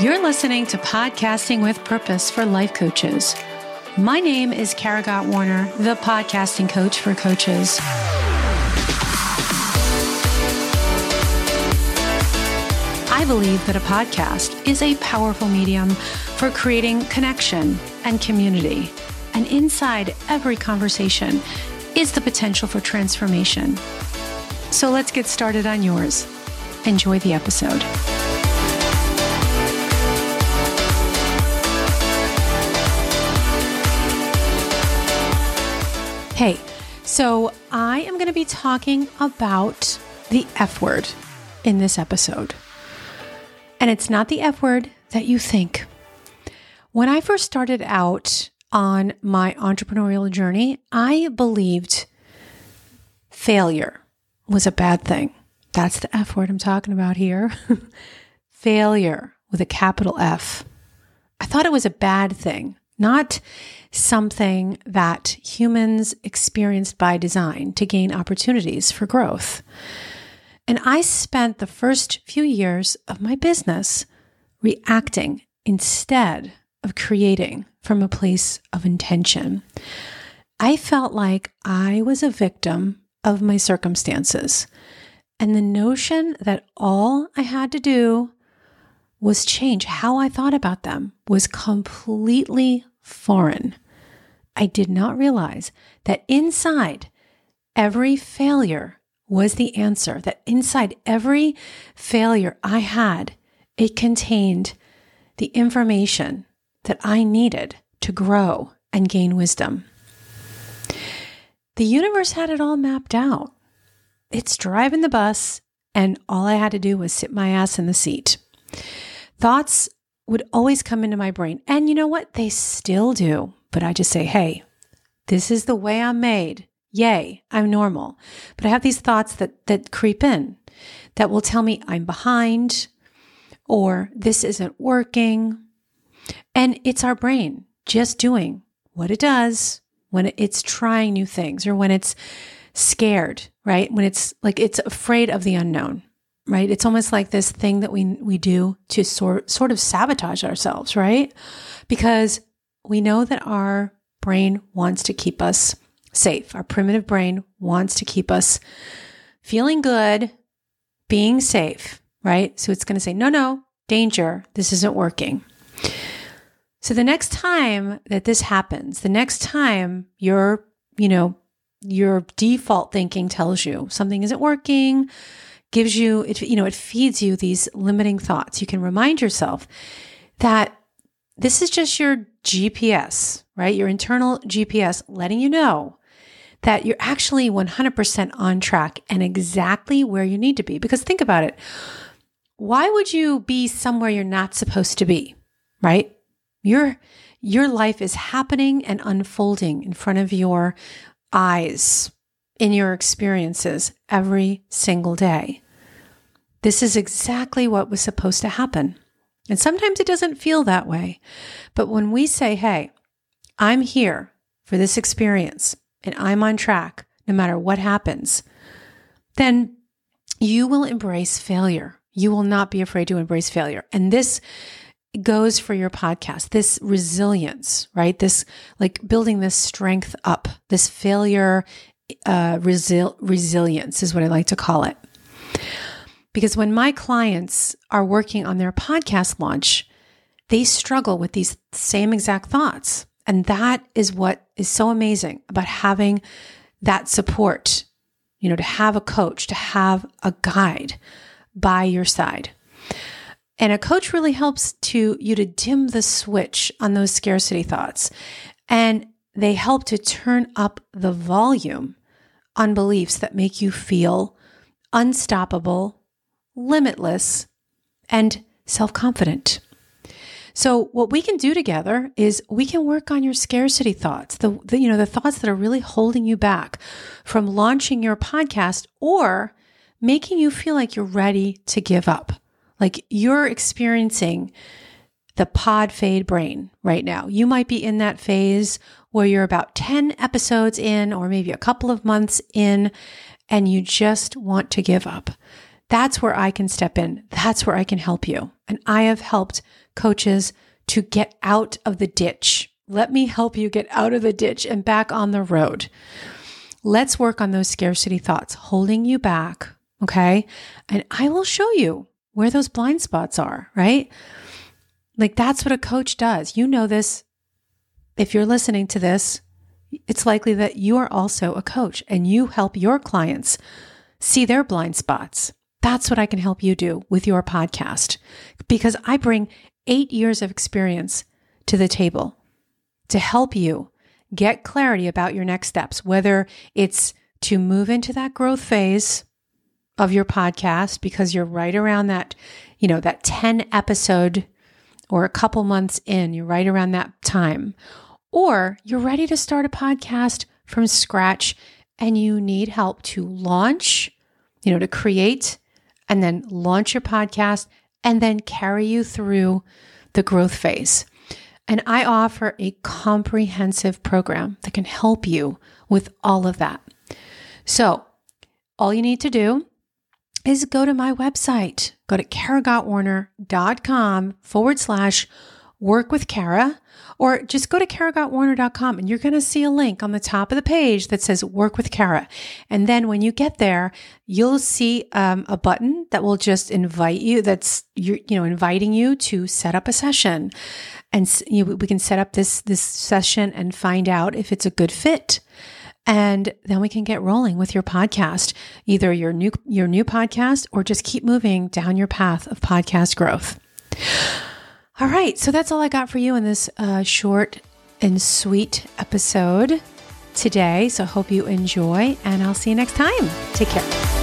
You're listening to Podcasting with Purpose for Life Coaches. My name is Kara Gott Warner, the podcasting coach for coaches. I believe that a podcast is a powerful medium for creating connection and community. And inside every conversation is the potential for transformation. So let's get started on yours. Enjoy the episode. Hey, so I am going to be talking about the F word in this episode. And it's not the F word that you think. When I first started out on my entrepreneurial journey, I believed failure was a bad thing. That's the F word I'm talking about here. failure with a capital F. I thought it was a bad thing, not something that humans experienced by design to gain opportunities for growth. And I spent the first few years of my business reacting instead of creating from a place of intention. I felt like I was a victim of my circumstances. And the notion that all I had to do was change how I thought about them was completely foreign. I did not realize that inside every failure was the answer, that inside every failure I had, it contained the information that I needed to grow and gain wisdom. The universe had it all mapped out. It's driving the bus, and all I had to do was sit my ass in the seat. Thoughts would always come into my brain. And you know what? They still do. But I just say, hey, this is the way I'm made. Yay, I'm normal. But I have these thoughts that, that creep in that will tell me I'm behind or this isn't working. And it's our brain just doing what it does when it's trying new things or when it's scared, right? When it's like it's afraid of the unknown, right? It's almost like this thing that we we do to sort sort of sabotage ourselves, right? Because we know that our brain wants to keep us safe. Our primitive brain wants to keep us feeling good, being safe, right? So it's going to say, no, no, danger, this isn't working. So the next time that this happens, the next time your, you know, your default thinking tells you something isn't working, gives you it, you know, it feeds you these limiting thoughts. You can remind yourself that this is just your GPS, right? Your internal GPS letting you know that you're actually 100% on track and exactly where you need to be. Because think about it. Why would you be somewhere you're not supposed to be? Right? Your your life is happening and unfolding in front of your eyes in your experiences every single day. This is exactly what was supposed to happen. And sometimes it doesn't feel that way. But when we say, hey, I'm here for this experience and I'm on track no matter what happens, then you will embrace failure. You will not be afraid to embrace failure. And this goes for your podcast, this resilience, right? This like building this strength up, this failure uh, resil- resilience is what I like to call it. Because when my clients are working on their podcast launch, they struggle with these same exact thoughts. And that is what is so amazing about having that support, you know, to have a coach, to have a guide by your side. And a coach really helps to you to dim the switch on those scarcity thoughts. And they help to turn up the volume on beliefs that make you feel unstoppable, limitless, and self confident. So what we can do together is we can work on your scarcity thoughts, the, the, you know the thoughts that are really holding you back from launching your podcast or making you feel like you're ready to give up. Like you're experiencing the pod fade brain right now. You might be in that phase where you're about 10 episodes in or maybe a couple of months in and you just want to give up. That's where I can step in. That's where I can help you. And I have helped coaches to get out of the ditch. Let me help you get out of the ditch and back on the road. Let's work on those scarcity thoughts holding you back. Okay. And I will show you where those blind spots are, right? Like that's what a coach does. You know this. If you're listening to this, it's likely that you are also a coach and you help your clients see their blind spots. That's what I can help you do with your podcast because I bring eight years of experience to the table to help you get clarity about your next steps, whether it's to move into that growth phase of your podcast because you're right around that, you know, that 10 episode or a couple months in, you're right around that time, or you're ready to start a podcast from scratch and you need help to launch, you know, to create and then launch your podcast and then carry you through the growth phase. And I offer a comprehensive program that can help you with all of that. So, all you need to do is go to my website. Go to karagottwarner.com forward slash work with Kara, or just go to karagottwarner.com and you're going to see a link on the top of the page that says work with Kara. And then when you get there, you'll see um, a button that will just invite you, that's, you know, inviting you to set up a session. And you, we can set up this, this session and find out if it's a good fit and then we can get rolling with your podcast, either your new your new podcast or just keep moving down your path of podcast growth. All right, so that's all I got for you in this uh, short and sweet episode today. So I hope you enjoy, and I'll see you next time. Take care.